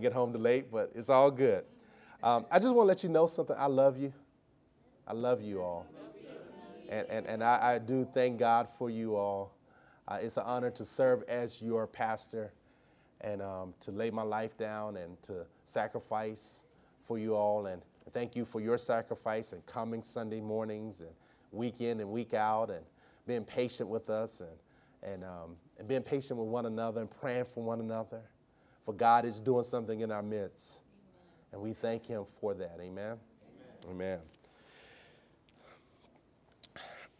and get home too late, but it's all good. Um, I just want to let you know something. I love you. I love you all. And, and, and I, I do thank God for you all. Uh, it's an honor to serve as your pastor and um, to lay my life down and to sacrifice for you all. And thank you for your sacrifice and coming Sunday mornings and week in and week out and being patient with us and, and, um, and being patient with one another and praying for one another. For God is doing something in our midst. And we thank Him for that. Amen. Amen. Amen.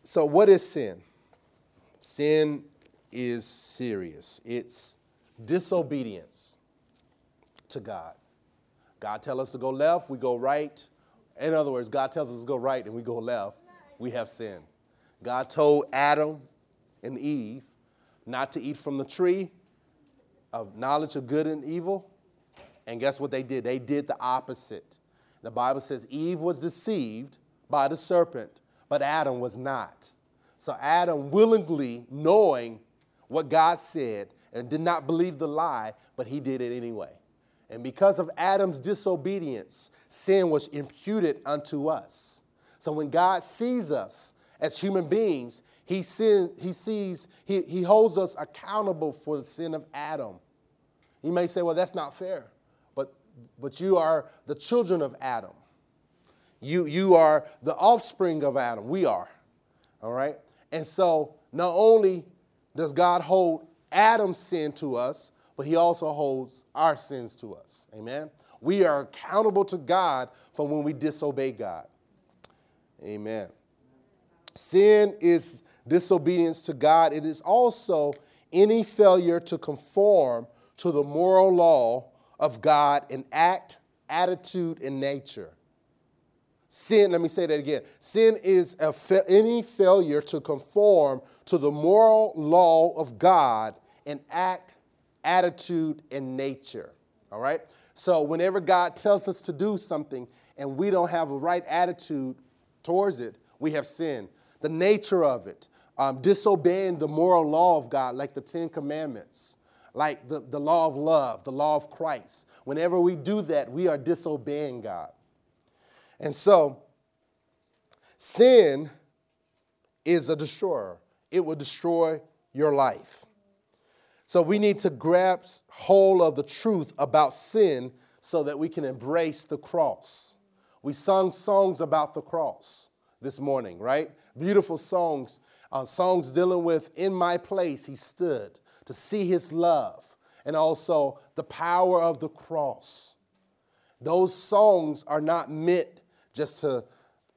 So, what is sin? Sin is serious. It's disobedience to God. God tells us to go left, we go right. In other words, God tells us to go right and we go left, we have sinned. God told Adam and Eve not to eat from the tree of knowledge of good and evil. And guess what they did? They did the opposite. The Bible says Eve was deceived by the serpent, but Adam was not. So Adam willingly knowing what God said and did not believe the lie, but he did it anyway. And because of Adam's disobedience, sin was imputed unto us. So when God sees us as human beings, he, sin, he sees, he, he holds us accountable for the sin of Adam. You may say, well, that's not fair. But, but you are the children of Adam. You, you are the offspring of Adam. We are. All right? And so not only does God hold Adam's sin to us, but he also holds our sins to us. Amen. We are accountable to God for when we disobey God. Amen. Sin is disobedience to God. It is also any failure to conform to the moral law of God in act, attitude, and nature. Sin, let me say that again. Sin is fa- any failure to conform to the moral law of God in act, attitude, and nature. All right? So, whenever God tells us to do something and we don't have a right attitude towards it, we have sinned. The nature of it, um, disobeying the moral law of God, like the Ten Commandments, like the, the law of love, the law of Christ. Whenever we do that, we are disobeying God. And so, sin is a destroyer, it will destroy your life. So, we need to grasp hold of the truth about sin so that we can embrace the cross. We sung songs about the cross this morning, right? Beautiful songs, uh, songs dealing with In My Place, He stood to see His love, and also the power of the cross. Those songs are not meant just to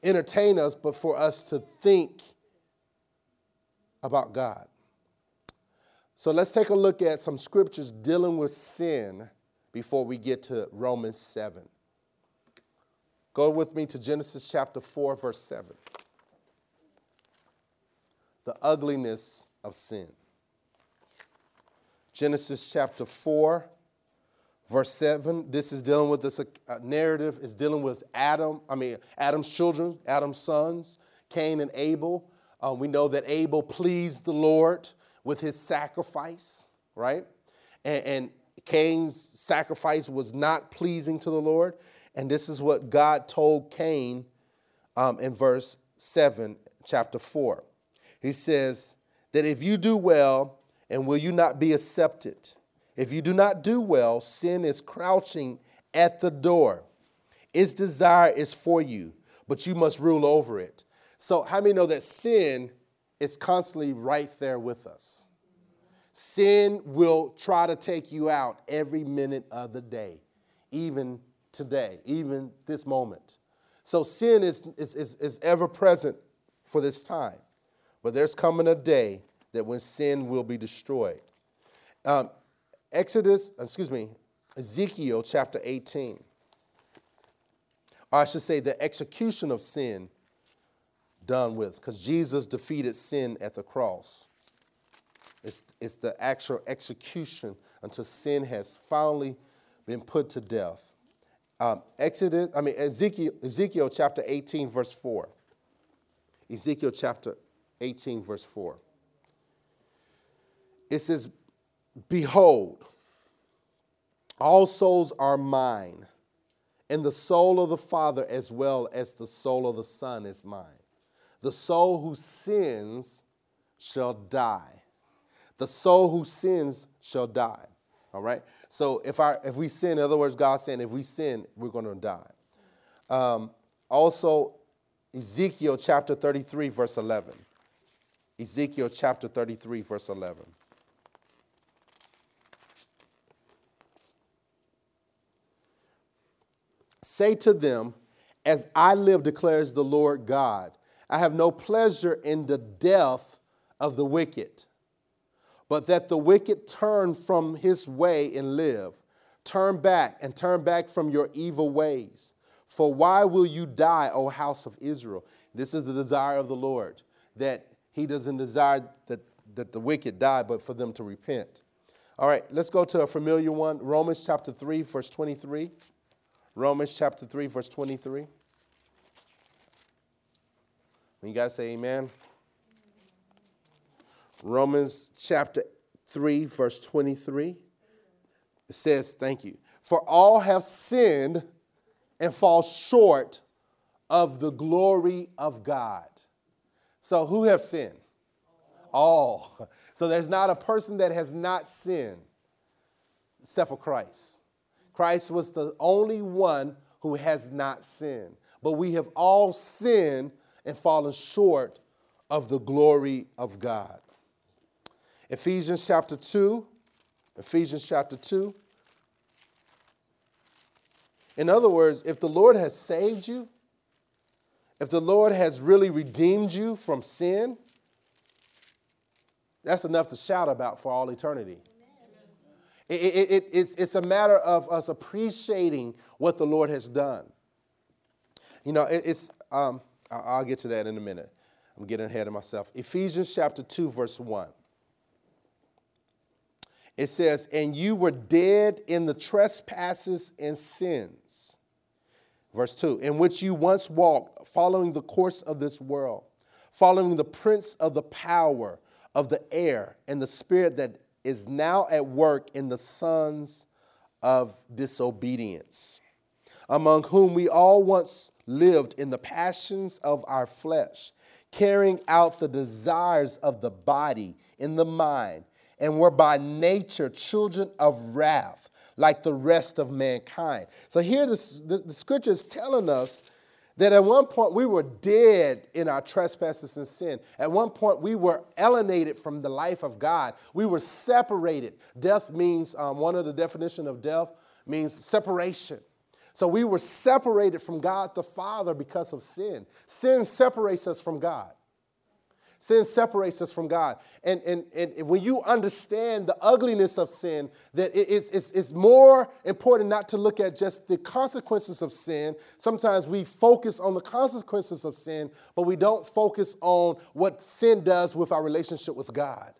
entertain us, but for us to think about God. So let's take a look at some scriptures dealing with sin before we get to Romans 7. Go with me to Genesis chapter 4, verse 7. The ugliness of sin. Genesis chapter 4, Verse 7, this is dealing with this uh, narrative, is dealing with Adam, I mean, Adam's children, Adam's sons, Cain and Abel. Uh, we know that Abel pleased the Lord with his sacrifice, right? And, and Cain's sacrifice was not pleasing to the Lord. And this is what God told Cain um, in verse 7, chapter 4. He says, That if you do well, and will you not be accepted? If you do not do well, sin is crouching at the door. Its desire is for you, but you must rule over it. So, how many know that sin is constantly right there with us? Sin will try to take you out every minute of the day, even today, even this moment. So, sin is, is, is, is ever present for this time. But there's coming a day that when sin will be destroyed. Um, Exodus, excuse me, Ezekiel chapter 18. Or I should say, the execution of sin done with, because Jesus defeated sin at the cross. It's, it's the actual execution until sin has finally been put to death. Um, Exodus, I mean, Ezekiel, Ezekiel chapter 18, verse 4. Ezekiel chapter 18, verse 4. It says, Behold, All souls are mine, and the soul of the Father as well as the soul of the Son is mine. The soul who sins shall die. The soul who sins shall die. All right? So if, our, if we sin, in other words, God's saying if we sin, we're going to die. Um, also, Ezekiel chapter 33, verse 11. Ezekiel chapter 33, verse 11. Say to them, As I live, declares the Lord God, I have no pleasure in the death of the wicked, but that the wicked turn from his way and live. Turn back and turn back from your evil ways. For why will you die, O house of Israel? This is the desire of the Lord, that he doesn't desire that, that the wicked die, but for them to repent. All right, let's go to a familiar one Romans chapter 3, verse 23. Romans chapter 3, verse 23. When You guys say amen. Romans chapter 3, verse 23. It says, Thank you. For all have sinned and fall short of the glory of God. So, who have sinned? All. So, there's not a person that has not sinned except for Christ. Christ was the only one who has not sinned. But we have all sinned and fallen short of the glory of God. Ephesians chapter 2, Ephesians chapter 2. In other words, if the Lord has saved you, if the Lord has really redeemed you from sin, that's enough to shout about for all eternity. It, it, it, it's, it's a matter of us appreciating what the Lord has done. You know, it's, um, I'll get to that in a minute. I'm getting ahead of myself. Ephesians chapter 2, verse 1. It says, And you were dead in the trespasses and sins. Verse 2, in which you once walked, following the course of this world, following the prince of the power of the air and the spirit that is now at work in the sons of disobedience, among whom we all once lived in the passions of our flesh, carrying out the desires of the body in the mind, and were by nature children of wrath, like the rest of mankind. So here the, the, scripture is telling us that at one point we were dead in our trespasses and sin. At one point we were alienated from the life of God. We were separated. Death means, um, one of the definition of death means separation. So we were separated from God the Father because of sin. Sin separates us from God. Sin separates us from God. And, and, and when you understand the ugliness of sin, that it's, it's, it's more important not to look at just the consequences of sin. Sometimes we focus on the consequences of sin, but we don't focus on what sin does with our relationship with God.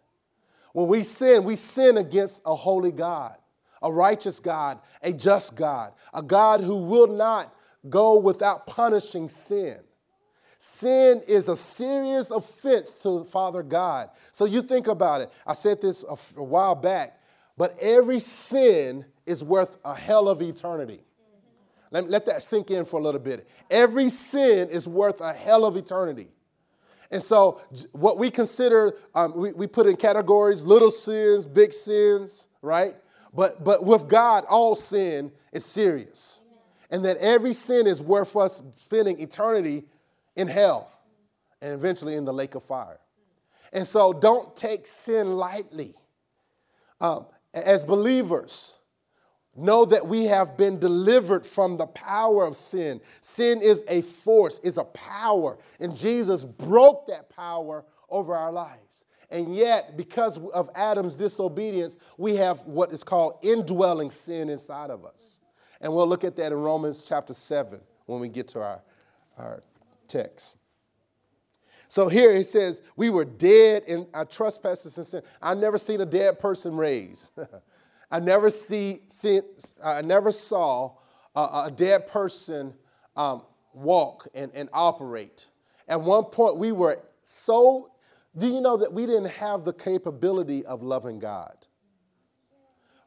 When we sin, we sin against a holy God, a righteous God, a just God, a God who will not go without punishing sin. Sin is a serious offense to Father God. So you think about it. I said this a, while back, but every sin is worth a hell of eternity. Let, let that sink in for a little bit. Every sin is worth a hell of eternity. And so, what we consider, um, we, we put in categories little sins, big sins, right? But, but with God, all sin is serious. And that every sin is worth us spending eternity in hell and eventually in the lake of fire. And so don't take sin lightly. Um, as believers, know that we have been delivered from the power of sin. Sin is a force, is a power, and Jesus broke that power over our lives. And yet, because of Adam's disobedience, we have what is called indwelling sin inside of us. And we'll look at that in Romans chapter 7 when we get to our, our text. So here he says, We were dead in our trespasses and sin. I never seen a dead person raised. I never see, see, I never saw a, a dead person um, walk and, and operate. At one point, we were so. Do you know that we didn't have the capability of loving God?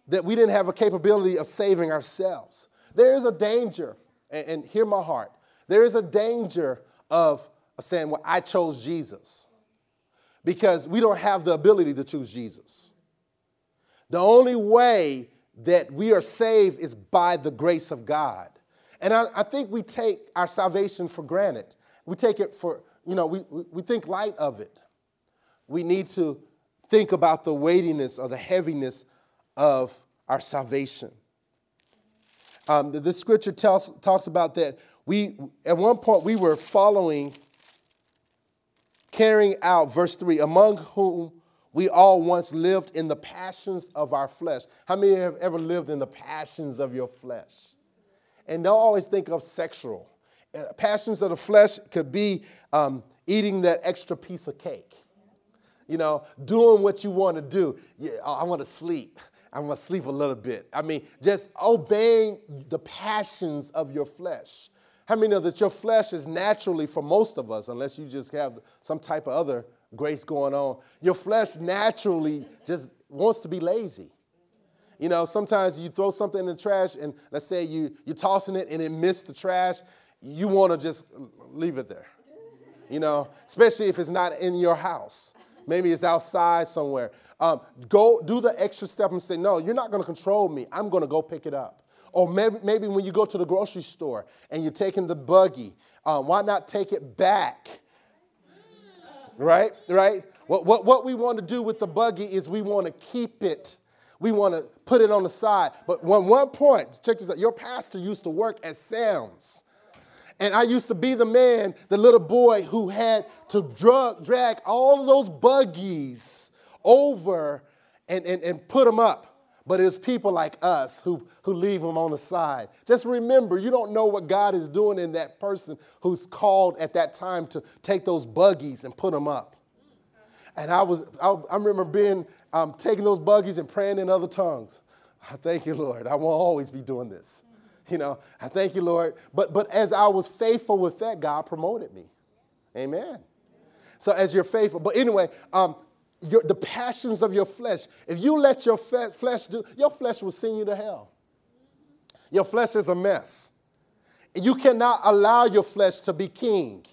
that we didn't have a capability of saving ourselves. There is a danger, and, and hear my heart, there is a danger of, of saying, Well, I chose Jesus. Because we don't have the ability to choose Jesus. The only way that we are saved is by the grace of God. And I, I think we take our salvation for granted. We take it for, you know, we, we, think light of it. We need to think about the weightiness or the heaviness of our salvation. Um, the, the scripture tells, talks about that we, at one point, we were following, carrying out, verse 3, among whom we all once lived in the passions of our flesh. How many have ever lived in the passions of your flesh? And don't always think of sexual. Uh, passions of the flesh could be um, eating that extra piece of cake, you know, doing what you want to do. Yeah, I want to sleep. I'm gonna sleep a little bit. I mean, just obeying the passions of your flesh. How many know that your flesh is naturally, for most of us, unless you just have some type of other grace going on, your flesh naturally just wants to be lazy. You know, sometimes you throw something in the trash, and let's say you, you're tossing it and it missed the trash, you wanna just leave it there. You know, especially if it's not in your house. Maybe it's outside somewhere. Um, go do the extra step and say, no, you're not going to control me. I'm going to go pick it up. Or maybe, maybe when you go to the grocery store and you're taking the buggy, um, why not take it back? Right? Right? What, what, what we want to do with the buggy is we want to keep it. We want to put it on the side. But one, one point, check this out. Your pastor used to work at Sam's. And I used to be the man, the little boy who had to drug, drag all of those buggies over and, and, and put them up. But it's people like us who, who leave them on the side. Just remember, you don't know what God is doing in that person who's called at that time to take those buggies and put them up. And I was, I, I remember being, um, taking those buggies and praying in other tongues. I thank you, Lord. I won't always be doing this. You know, I thank you, Lord. But, but as I was faithful with that, God promoted me. Amen. So as you're faithful. But anyway, um, your, the passions of your flesh. If you let your flesh do, your flesh will send you to hell. Your flesh is a mess. You cannot allow your flesh to be king.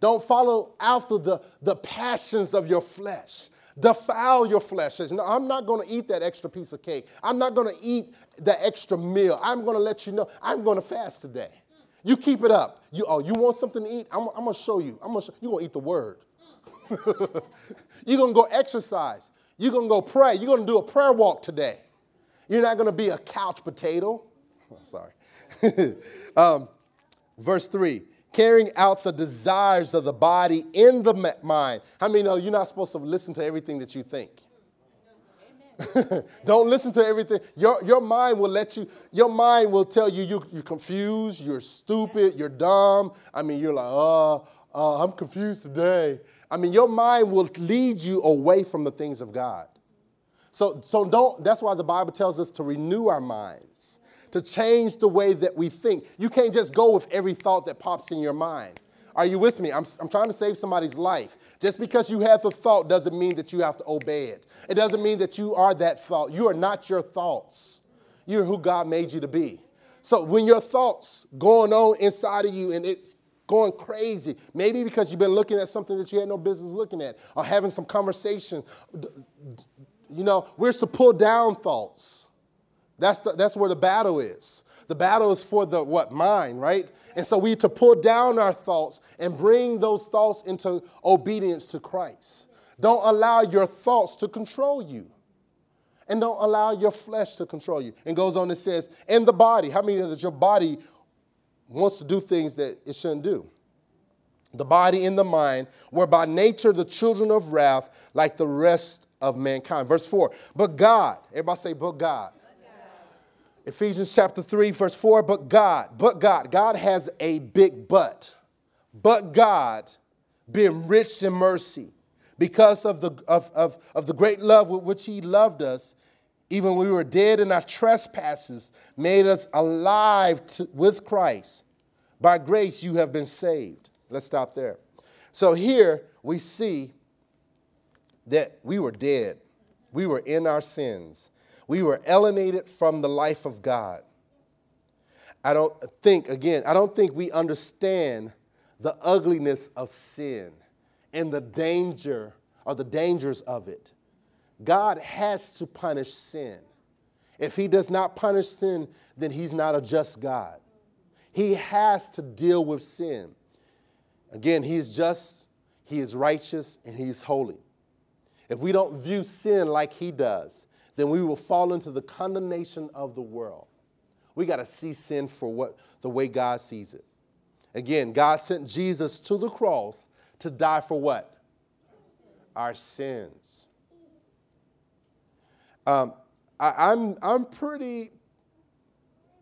Don't follow after the, the passions of your flesh. Defile your flesh. No, I'm not going to eat that extra piece of cake. I'm not going to eat the extra meal. I'm going to let you know I'm going to fast today. You keep it up. You, oh, you want something to eat? I'm, I'm going to show you. I'm gonna show, you're going to eat the word. You're going to go exercise. You're going to go pray. You're going to do a prayer walk today. You're not going to be a couch potato. I'm sorry. um, verse 3 carrying out the desires of the body in the mind. How many know you're not supposed to listen to everything that you think? Don't listen to everything. Your, your mind will let you, your mind will tell you, you you're confused, you're stupid, you're dumb. I mean, you're like, oh, uh, I'm confused today. I mean, your mind will lead you away from the things of God. So, so don't, that's why the Bible tells us to renew our minds, to change the way that we think. You can't just go with every thought that pops in your mind. Are you with me? I'm, I'm trying to save somebody's life. Just because you have the thought doesn't mean that you have to obey it. It doesn't mean that you are that thought. You are not your thoughts. You're who God made you to be. So when your thoughts going on inside of you and it's going crazy. Maybe because you've been looking at something that you had no business looking at or having some conversation. You know, we're to pull down thoughts. That's, the, that's where the battle is. The battle is for the what? Mind, right? And so we to pull down our thoughts and bring those thoughts into obedience to Christ. Don't allow your thoughts to control you. And don't allow your flesh to control you. And goes on and says, in the body, how many of that your body wants to do things that it shouldn't do. The body and the mind were by nature the children of wrath like the rest of mankind. Verse 4. But God, everybody say, but God. Ephesians chapter 3, verse 4, but God, but God, God has a big but. But God, being rich in mercy, because of the, of, of, of the great love with which He loved us, even we were dead in our trespasses, made us alive to, with Christ. By grace you have been saved. Let's stop there. So here we see that we were dead. We were in our sins. We were alienated from the life of God. I don't think, again, I don't think we understand the ugliness of sin and the danger or the dangers of it. God has to punish sin. If he does not punish sin, then he's not a just God. He has to deal with sin. Again, he is just, he is righteous, and he is holy. If we don't view sin like he does, then we will fall into the condemnation of the world. We got to see sin for what the way God sees it. Again, God sent Jesus to the cross to die for what? Our sins. Um, I, I'm, I'm pretty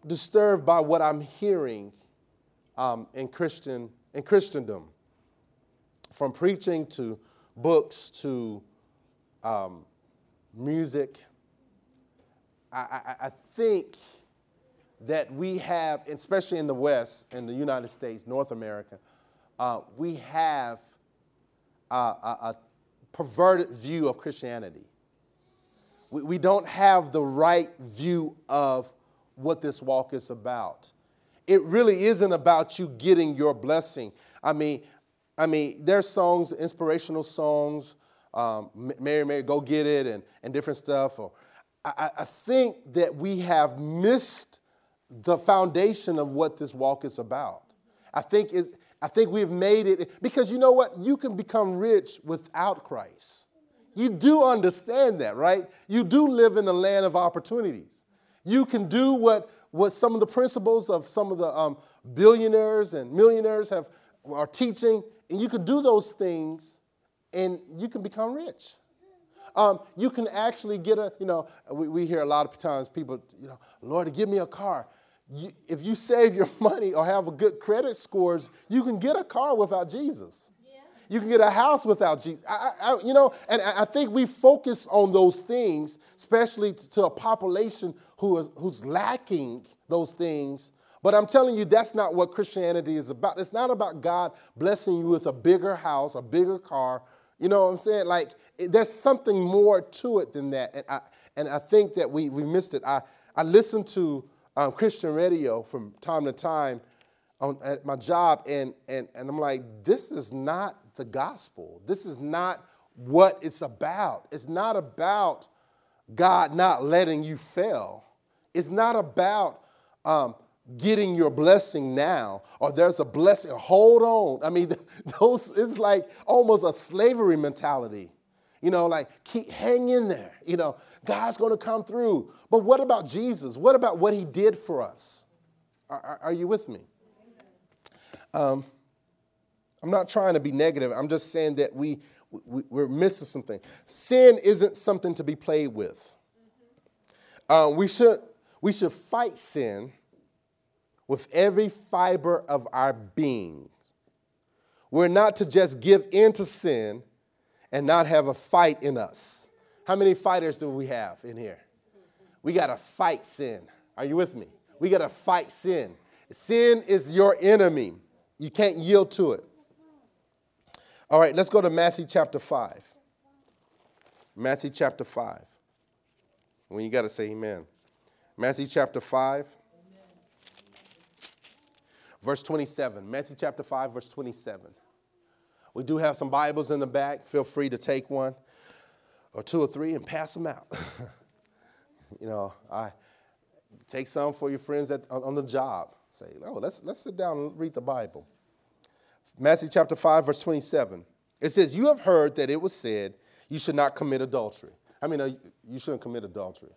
disturbed by what I'm hearing um, in, Christian, in Christendom, from preaching to books to um, music. I, I, I think that we have, especially in the West, in the United States, North America, uh, we have a, a, a, perverted view of Christianity. We, we don't have the right view of what this walk is about. It really isn't about you getting your blessing. I mean, I mean, there's songs, inspirational songs, um, Mary, Mary, go get it, and, and different stuff. Or, I, I think that we have missed the foundation of what this walk is about. I think, it's, I think we've made it, because you know what? You can become rich without Christ. You do understand that, right? You do live in a land of opportunities. You can do what, what some of the principles of some of the um, billionaires and millionaires have, are teaching, and you can do those things and you can become rich. Um, you can actually get a, you know, we, we hear a lot of times people, you know, Lord, give me a car you, if you save your money or have a good credit scores, you can get a car without Jesus. You can get a house without Jesus. I, I, you know, and I think we focus on those things, especially to a population who is, who's lacking those things. But I'm telling you, that's not what Christianity is about. It's not about God blessing you with a bigger house, a bigger car. You know what I'm saying? Like, there's something more to it than that. And I, and I think that we, we missed it. I, I listened to um, Christian radio from time to time on, at my job, and, and, and I'm like, this is not the gospel. This is not what it's about. It's not about God not letting you fail. It's not about um, getting your blessing now or there's a blessing. Hold on. I mean, those it's like almost a slavery mentality. You know, like keep hang in there. You know, God's going to come through. But what about Jesus? What about what he did for us? Are, are, are you with me? Um, I'm not trying to be negative. I'm just saying that we, we we're missing something. Sin isn't something to be played with. Uh, we should we should fight sin with every fiber of our being. We're not to just give in to sin, and not have a fight in us. How many fighters do we have in here? We got to fight sin. Are you with me? We got to fight sin. Sin is your enemy. You can't yield to it. All right, let's go to Matthew chapter 5. Matthew chapter 5. When you got to say amen. Matthew chapter 5, verse 27. Matthew chapter 5, verse 27. We do have some Bibles in the back. Feel free to take one or two or three and pass them out. you know, I take some for your friends at, on the job. Say, oh, let's, let's sit down and read the Bible. Matthew chapter 5, verse 27. It says, You have heard that it was said, You should not commit adultery. I mean, you shouldn't commit adultery.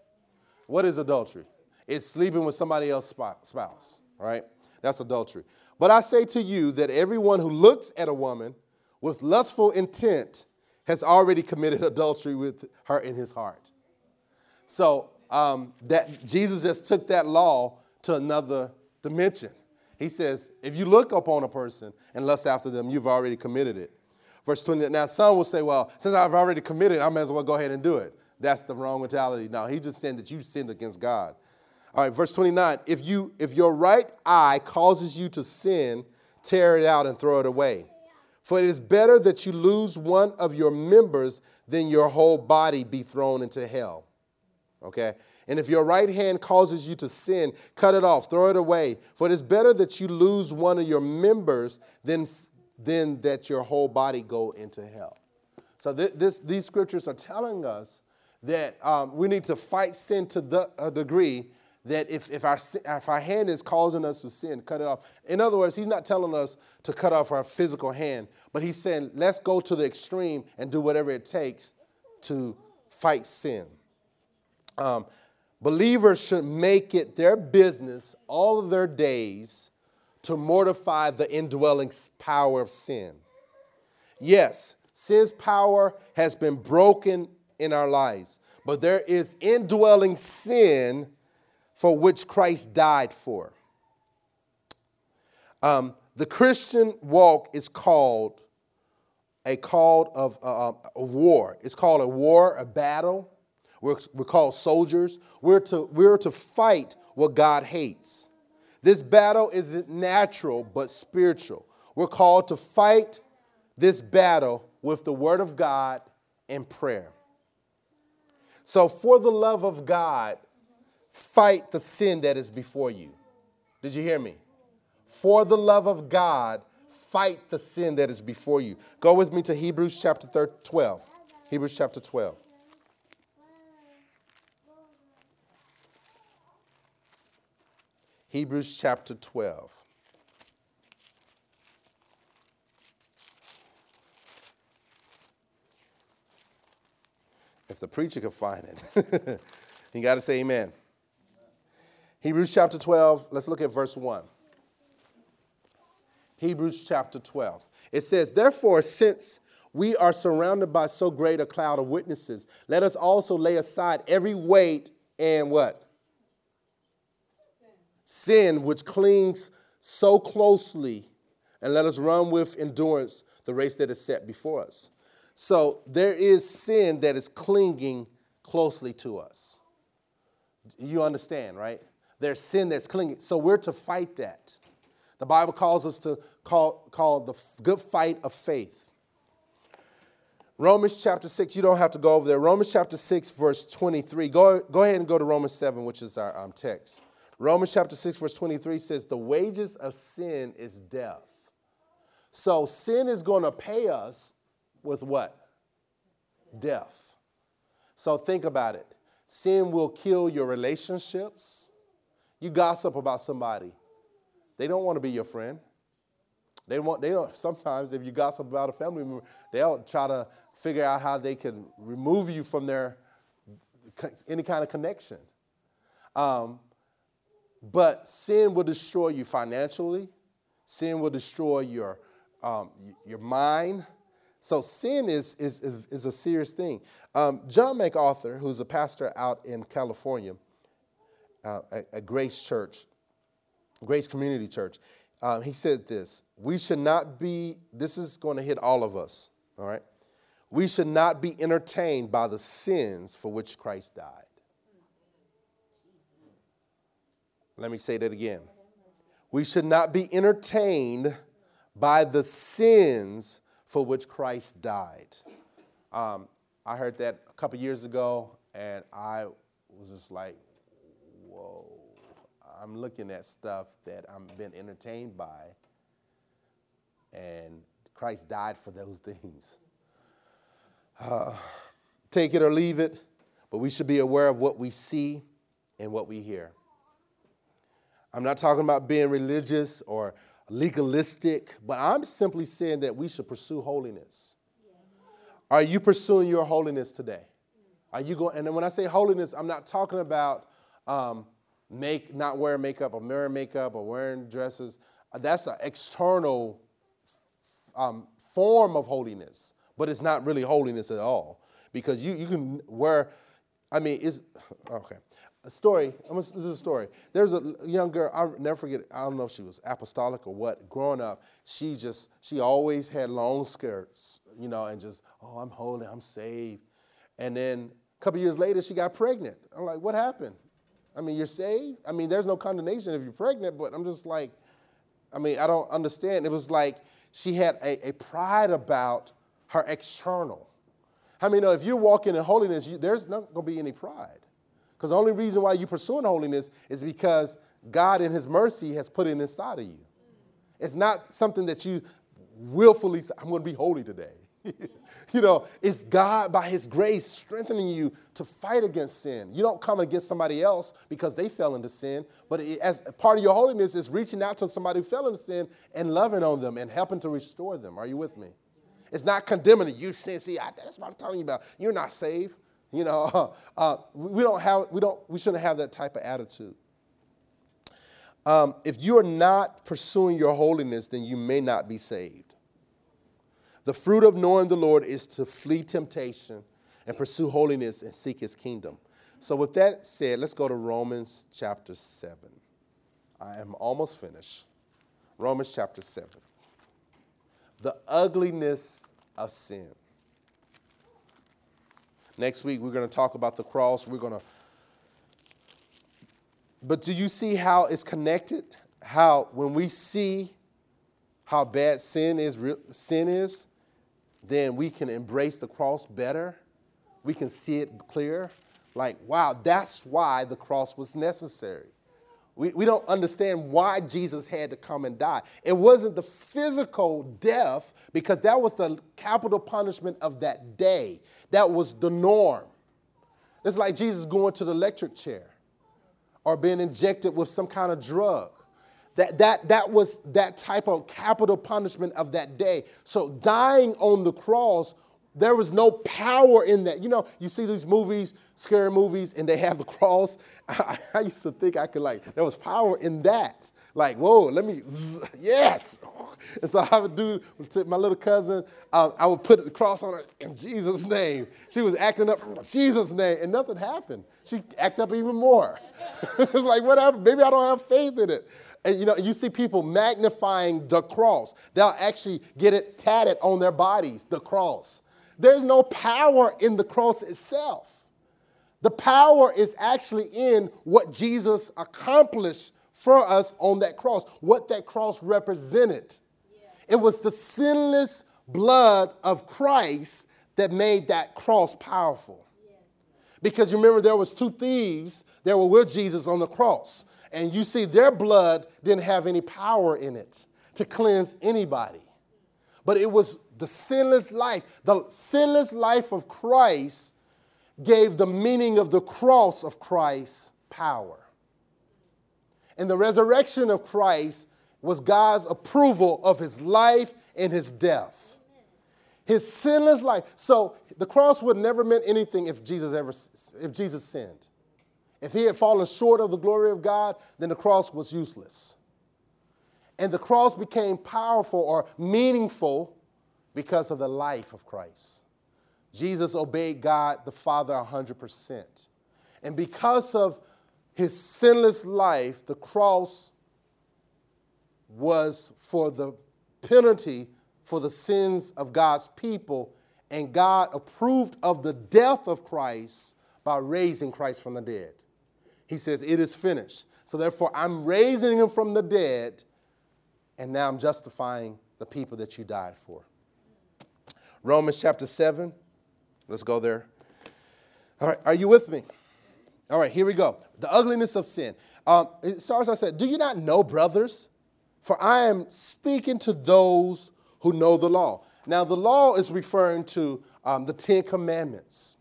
What is adultery? It's sleeping with somebody else's spouse, right? That's adultery. But I say to you that everyone who looks at a woman with lustful intent has already committed adultery with her in his heart. So um, that Jesus just took that law to another dimension. He says, if you look upon a person and lust after them, you've already committed it. Verse 20. Now, some will say, well, since I've already committed, it, I might as well go ahead and do it. That's the wrong mentality. No, he's just saying that you sinned against God. All right, verse 29. If you if your right eye causes you to sin, tear it out and throw it away. For it is better that you lose one of your members than your whole body be thrown into hell. Okay? And if your right hand causes you to sin, cut it off, throw it away. For it is better that you lose one of your members than, than that your whole body go into hell. So th- this, these scriptures are telling us that um, we need to fight sin to the, degree that if, if, our, if our hand is causing us to sin, cut it off. In other words, he's not telling us to cut off our physical hand, but he's saying, let's go to the extreme and do whatever it takes to fight sin. Um, believers should make it their business all of their days to mortify the indwelling power of sin. Yes, sin's power has been broken in our lives, but there is indwelling sin for which Christ died for. Um, the Christian walk is called a call of, uh, of war. It's called a war, a battle. We're, we're called soldiers. We're to, we're to fight what God hates. This battle isn't natural, but spiritual. We're called to fight this battle with the Word of God and prayer. So, for the love of God, fight the sin that is before you. Did you hear me? For the love of God, fight the sin that is before you. Go with me to Hebrews chapter 12. Hebrews chapter 12. Hebrews chapter 12. If the preacher could find it, you got to say amen. Hebrews chapter 12, let's look at verse 1. Hebrews chapter 12. It says, Therefore, since we are surrounded by so great a cloud of witnesses, let us also lay aside every weight and what? Sin, which clings so closely, and let us run with endurance the race that is set before us. So there is sin that is clinging closely to us. You understand, right? There's sin that's clinging. So we're to fight that. The Bible calls us to call, call the good fight of faith. Romans chapter 6, you don't have to go over there. Romans chapter 6, verse 23. Go, go ahead and go to Romans 7, which is our um, text. Romans chapter 6, verse 23 says, The wages of sin is death. So sin is going to pay us with what? Death. So think about it. Sin will kill your relationships, you gossip about somebody. They don't want to be your friend. They want they don't sometimes if you gossip about a family member, they'll try to figure out how they can remove you from their any kind of connection. Um, but sin will destroy you financially. Sin will destroy your um, your mind. So sin is, is, is, is a serious thing. Um, John MacArthur, who's a pastor out in California, uh, at, Grace Church, Grace Community Church, um, he said this We should not be, this is going to hit all of us, all right? We should not be entertained by the sins for which Christ died. Let me say that again. We should not be entertained by the sins for which Christ died. Um, I heard that a couple years ago, and I was just like, whoa, I'm looking at stuff that I'm been entertained by, and Christ died for those things. Uh, take it or leave it, but we should be aware of what we see and what we hear. I'm not talking about being religious or legalistic, but I'm simply saying that we should pursue holiness. Are you pursuing your holiness today? Are you going? And when I say holiness, I'm not talking about um, make not wearing makeup or wearing makeup or wearing dresses. That's an external um, form of holiness, but it's not really holiness at all because you, you can wear. I mean, it's okay. A story. This is a story. There's a young girl. I'll never forget. I don't know if she was apostolic or what. Growing up, she just she always had long skirts, you know, and just oh, I'm holy, I'm saved. And then a couple years later, she got pregnant. I'm like, what happened? I mean, you're saved. I mean, there's no condemnation if you're pregnant, but I'm just like, I mean, I don't understand. It was like she had a, a pride about her external. I mean, if you're walking in holiness, you, there's not going to be any pride Because the only reason why you're pursuing holiness is because God in his mercy has put it inside of you. It's not something that you willfully say, I'm going to be holy today. you know, it's God by His grace strengthening you to fight against sin. You don't come against somebody else because they fell into sin, but it, as part of your holiness is reaching out to somebody who fell into sin and loving on them and helping to restore them. Are you with me? It's not condemning you sin. See, I, that's what I'm telling you about. You're not saved. You know, uh, we don't have, we don't, we shouldn't have that type of attitude. Um, if you are not pursuing your holiness, then you may not be saved. The fruit of knowing the Lord is to flee temptation and pursue holiness and seek his kingdom. So, with that said, let's go to Romans chapter 7. I am almost finished. Romans chapter 7. The ugliness of sin. Next week, we're going to talk about the cross. We're going to. But do you see how it's connected? How, when we see how bad sin is, sin is, then we can embrace the cross better. We can see it clear. Like, wow, that's why the cross was necessary. We, we don't understand why Jesus had to come and die. It wasn't the physical death, because that was the capital punishment of that day. That was the norm. It's like Jesus going to the electric chair or being injected with some kind of drug. That, that, that was that type of capital punishment of that day. So dying on the cross, there was no power in that. You know, you see these movies, scary movies, and they have the cross. I, I used to think I could like, there was power in that. Like, whoa, let me, zzz, yes. And so I would do, to my little cousin, uh, I would put the cross on her in Jesus' name. She was acting up in Jesus' name, and nothing happened. She acted up even more. it's like, whatever, maybe I don't have faith in it. And you know, you see people magnifying the cross. They'll actually get it tatted on their bodies, the cross. There's no power in the cross itself. The power is actually in what Jesus accomplished for us on that cross, what that cross represented. It was the sinless blood of Christ that made that cross powerful. Because you remember there was two thieves that were with Jesus on the cross and you see their blood didn't have any power in it to cleanse anybody. But it was the sinless life, the sinless life of Christ gave the meaning of the cross of Christ power. And the resurrection of Christ was God's approval of his life and his death. His sinless life. So the cross would never meant anything if Jesus ever if Jesus sinned. If he had fallen short of the glory of God, then the cross was useless. And the cross became powerful or meaningful because of the life of Christ. Jesus obeyed God the Father 100%. And because of his sinless life, the cross was for the penalty for the sins of God's people, and God approved of the death of Christ by raising Christ from the dead. He says, It is finished. So therefore, I'm raising him from the dead, and now I'm justifying the people that you died for. Romans chapter 7. Let's go there. All right, are you with me? All right, here we go. The ugliness of sin. Um, so as I said, do you not know, brothers? For I am speaking to those who know the law. Now, the law is referring to um, the Ten Commandments.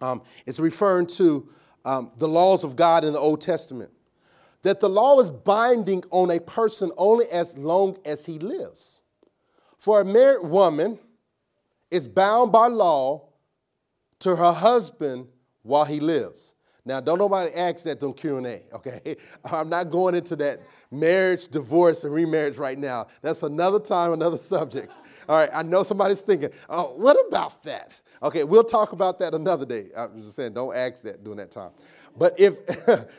Um, it's referring to um, the laws of God in the Old Testament. That the law is binding on a person only as long as he lives. For a married woman is bound by law to her husband while he lives. Now, don't nobody ask that on Q&A, okay? I'm not going into that marriage, divorce, and remarriage right now. That's another time, another subject. All right, I know somebody's thinking, oh, what about that? Okay, we'll talk about that another day. I'm just saying, don't ask that during that time. But if,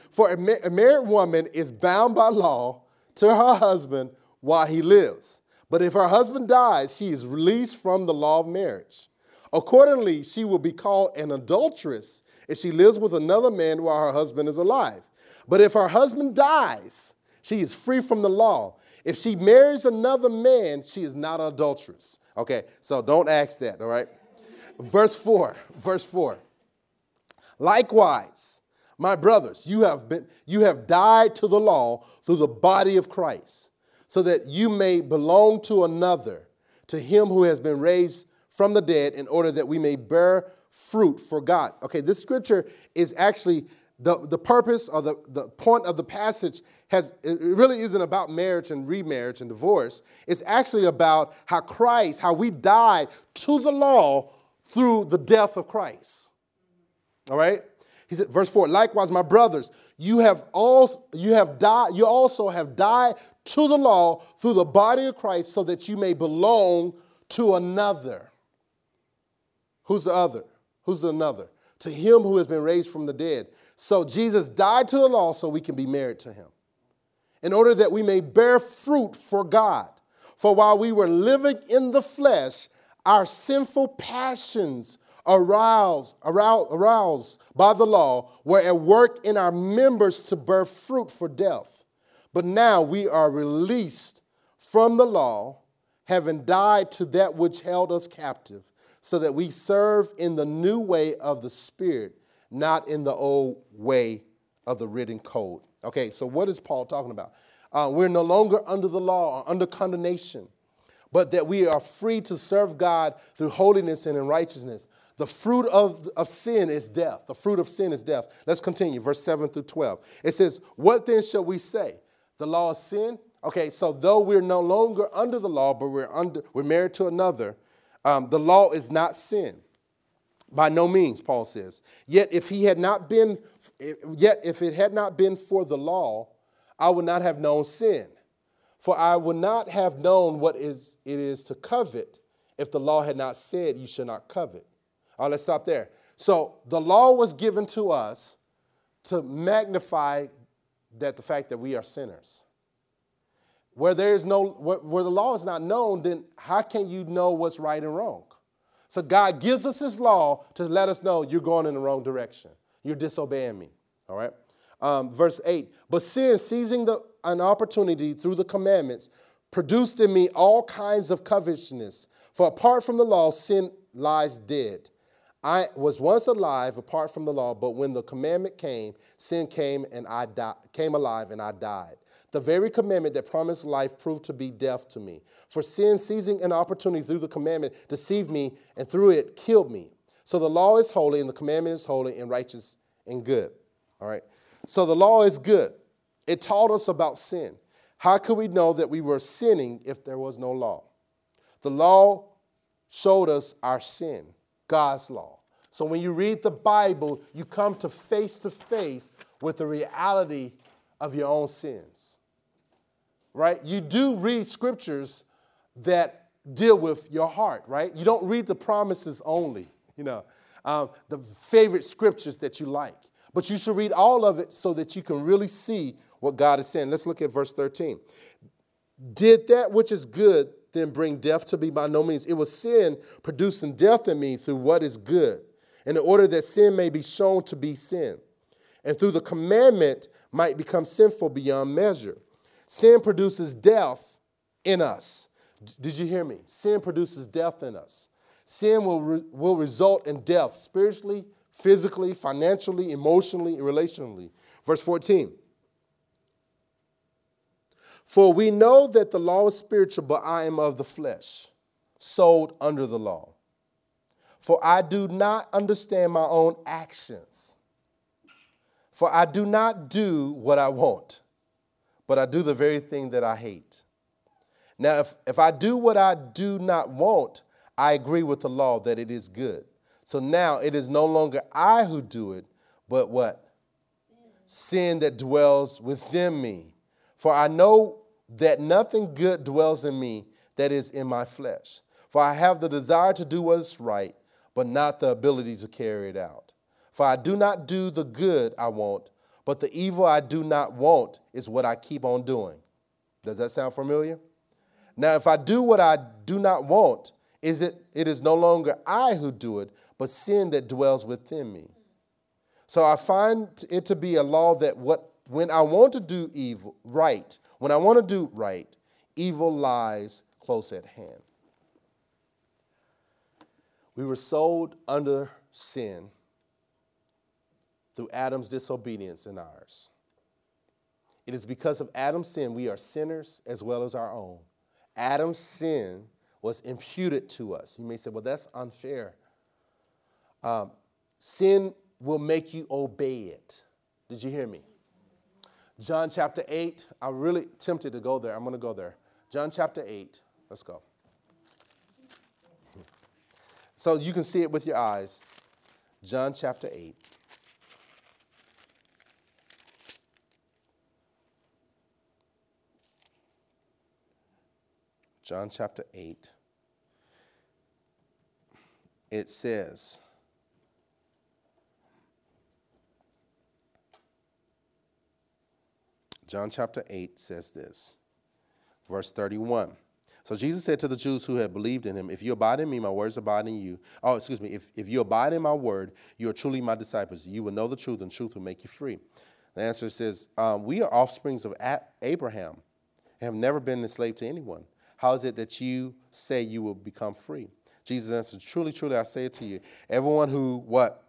for a, a married woman is bound by law to her husband while he lives. But if her husband dies, she is released from the law of marriage. Accordingly, she will be called an adulteress if she lives with another man while her husband is alive. But if her husband dies, she is free from the law. If she marries another man, she is not an adulteress. Okay, so don't ask that, all right? Verse 4, verse 4. Likewise, my brothers, you have been you have died to the law through the body of Christ, so that you may belong to another, to him who has been raised from the dead, in order that we may bear fruit for God. Okay, this scripture is actually the, the purpose or the, the point of the passage has it really isn't about marriage and remarriage and divorce. It's actually about how Christ, how we died to the law through the death of Christ. All right? He said, verse 4, likewise, my brothers, you have all you have died, you also have died to the law through the body of Christ, so that you may belong to another. Who's the other? Who's the another? To him who has been raised from the dead. So Jesus died to the law so we can be married to him, in order that we may bear fruit for God. For while we were living in the flesh, our sinful passions aroused, aroused, aroused by the law were at work in our members to bear fruit for death. But now we are released from the law, having died to that which held us captive, so that we serve in the new way of the Spirit, not in the old way of the written code. Okay, so what is Paul talking about? Uh, we're no longer under the law or under condemnation, but that we are free to serve God through holiness and in righteousness. The fruit of, of sin is death. The fruit of sin is death. Let's continue, verse 7 through 12. It says, What then shall we say? The law is sin? Okay, so though we're no longer under the law, but we're, under, we're married to another, um, the law is not sin. By no means, Paul says. Yet if he had not been, yet if it had not been for the law, I would not have known sin. For I would not have known what is it is to covet if the law had not said you should not covet. All right, let's stop there. So the law was given to us to magnify that the fact that we are sinners. Where there is no where, where, the law is not known, then how can you know what's right and wrong? So God gives us his law to let us know you're going in the wrong direction. You're disobeying me. All right? Um, verse 8. But sin, seizing the, an opportunity through the commandments, produced in me all kinds of covetousness. For apart from the law, sin lies dead. I was once alive apart from the law, but when the commandment came, sin came and I di- came alive and I died. The very commandment that promised life proved to be death to me. For sin, seizing an opportunity through the commandment, deceived me and through it killed me. So the law is holy and the commandment is holy and righteous and good. All right. So the law is good. It taught us about sin. How could we know that we were sinning if there was no law? The law showed us our sin. God's law. So when you read the Bible, you come to face to face with the reality of your own sins. Right? You do read scriptures that deal with your heart, right? You don't read the promises only, you know, um, the favorite scriptures that you like. But you should read all of it so that you can really see what God is saying. Let's look at verse 13. Did that which is good then bring death to me? By no means. It was sin producing death in me through what is good, in order that sin may be shown to be sin, and through the commandment might become sinful beyond measure. Sin produces death in us. Did you hear me? Sin produces death in us. Sin will, re- will result in death spiritually, physically, financially, emotionally, relationally. Verse 14 for we know that the law is spiritual, but I am of the flesh, sold under the law. For I do not understand my own actions. For I do not do what I want, but I do the very thing that I hate. Now, if, if I do what I do not want, I agree with the law that it is good. So now it is no longer I who do it, but what? Sin, that dwells within me. For I know that nothing good dwells in me that is in my flesh. For I have the desire to do what is right, but not the ability to carry it out. For I do not do the good I want, but the evil I do not want is what I keep on doing. Does that sound familiar? Now, if I do what I do not want, is it, it is no longer I who do it, but sin that dwells within me. So I find it to be a law that what when I want to do evil right, when I want to do right, evil lies close at hand. We were sold under sin, through Adam's disobedience and ours. It is because of Adam's sin we are sinners as well as our own. Adam's sin was imputed to us. You may say, well, that's unfair. Um, sin will make you obey it. Did you hear me? John chapter 8, I'm really tempted to go there. I'm going to go there. John chapter 8, let's go. So you can see it with your eyes. John chapter 8. John chapter 8. It says, John chapter 8 says this, verse 31. So Jesus said to the Jews who had believed in him, If you abide in me, my words abide in you. Oh, excuse me. If, if you abide in my word, you are truly my disciples. You will know the truth, and truth will make you free. The answer says, um, We are offsprings of Abraham and have never been enslaved to anyone. How is it that you say you will become free? Jesus answered, Truly, truly, I say it to you. Everyone who what?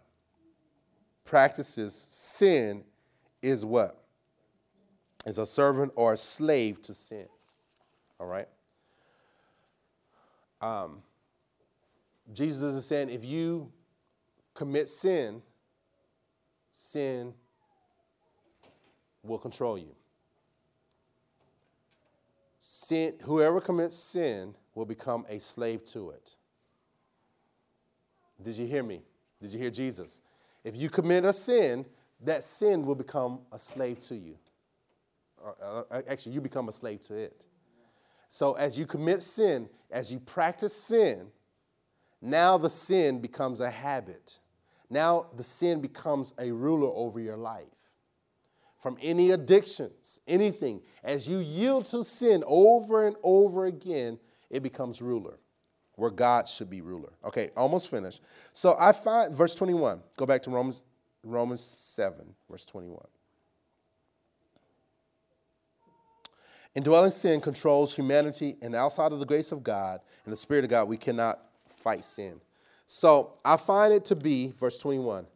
Practices sin is what? Is a servant or a slave to sin. All right? Um, Jesus is saying if you commit sin, sin will control you. Sin, whoever commits sin will become a slave to it. Did you hear me? Did you hear Jesus? If you commit a sin, that sin will become a slave to you. Uh, uh, actually, you become a slave to it. So as you commit sin, as you practice sin, now the sin becomes a habit. Now the sin becomes a ruler over your life. From any addictions, anything, as you yield to sin over and over again, it becomes ruler, where God should be ruler. Okay, almost finished. So I find, verse 21, go back to Romans, Romans 7, verse 21. Indwelling sin controls humanity, and outside of the grace of God and the Spirit of God, we cannot fight sin. So I find it to be, verse 21,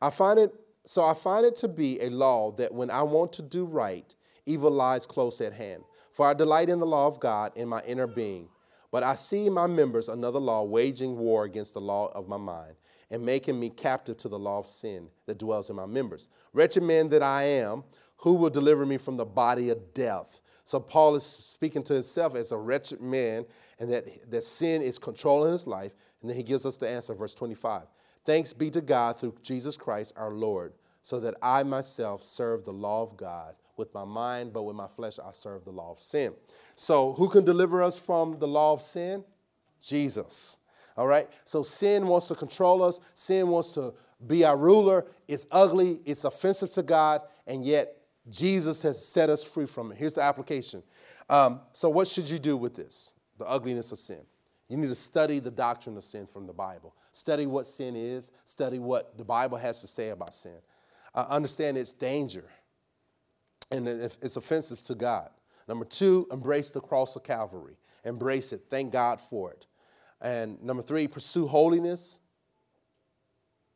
I find it, so I find it to be a law that when I want to do right, evil lies close at hand. For I delight in the law of God in my inner being. But I see in my members another law waging war against the law of my mind and making me captive to the law of sin that dwells in my members. Wretched man that I am, who will deliver me from the body of death? So Paul is speaking to himself as a wretched man and that, that sin is controlling his life. And then he gives us the answer, verse 25. Thanks be to God through Jesus Christ our Lord, so that I myself serve the law of God with my mind, but with my flesh I serve the law of sin. So who can deliver us from the law of sin? Jesus. All right? So sin wants to control us, sin wants to be our ruler. It's ugly, it's offensive to God, and yet Jesus has set us free from it. Here's the application. Um, so, what should you do with this? The ugliness of sin. You need to study the doctrine of sin from the Bible. Study what sin is, study what the Bible has to say about sin. Uh, understand its danger and it's offensive to God. Number two, embrace the cross of Calvary. Embrace it. Thank God for it. And number three, pursue holiness.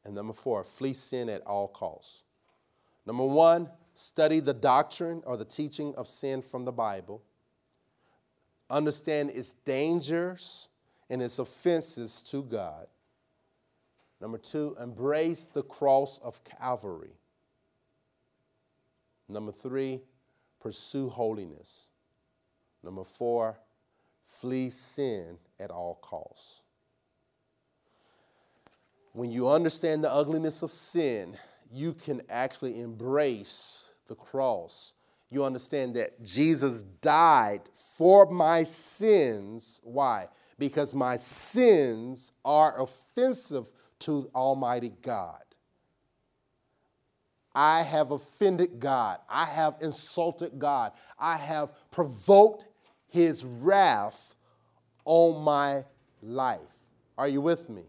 And number four, flee sin at all costs. Number one, study the doctrine or the teaching of sin from the Bible, understand its dangers and its offenses to God. Number two, embrace the cross of Calvary. Number three, pursue holiness. Number four, flee sin at all costs. When you understand the ugliness of sin, you can actually embrace the cross. You understand that Jesus died for my sins. Why? Because my sins are offensive to Almighty God. I have offended God. I have insulted God. I have provoked his wrath on my life. Are you with me?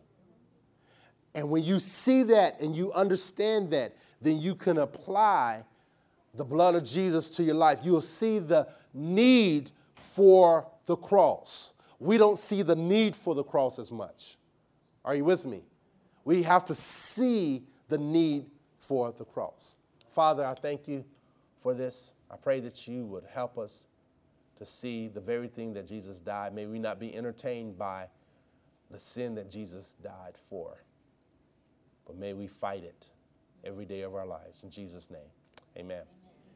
And when you see that and you understand that, then you can apply the blood of Jesus to your life. You'll see the need for the cross. We don't see the need for the cross as much. Are you with me? We have to see the need for the cross. Father, I thank you for this. I pray that you would help us to see the very thing that Jesus died. May we not be entertained by the sin that Jesus died for. But may we fight it every day of our lives. In Jesus' name, amen.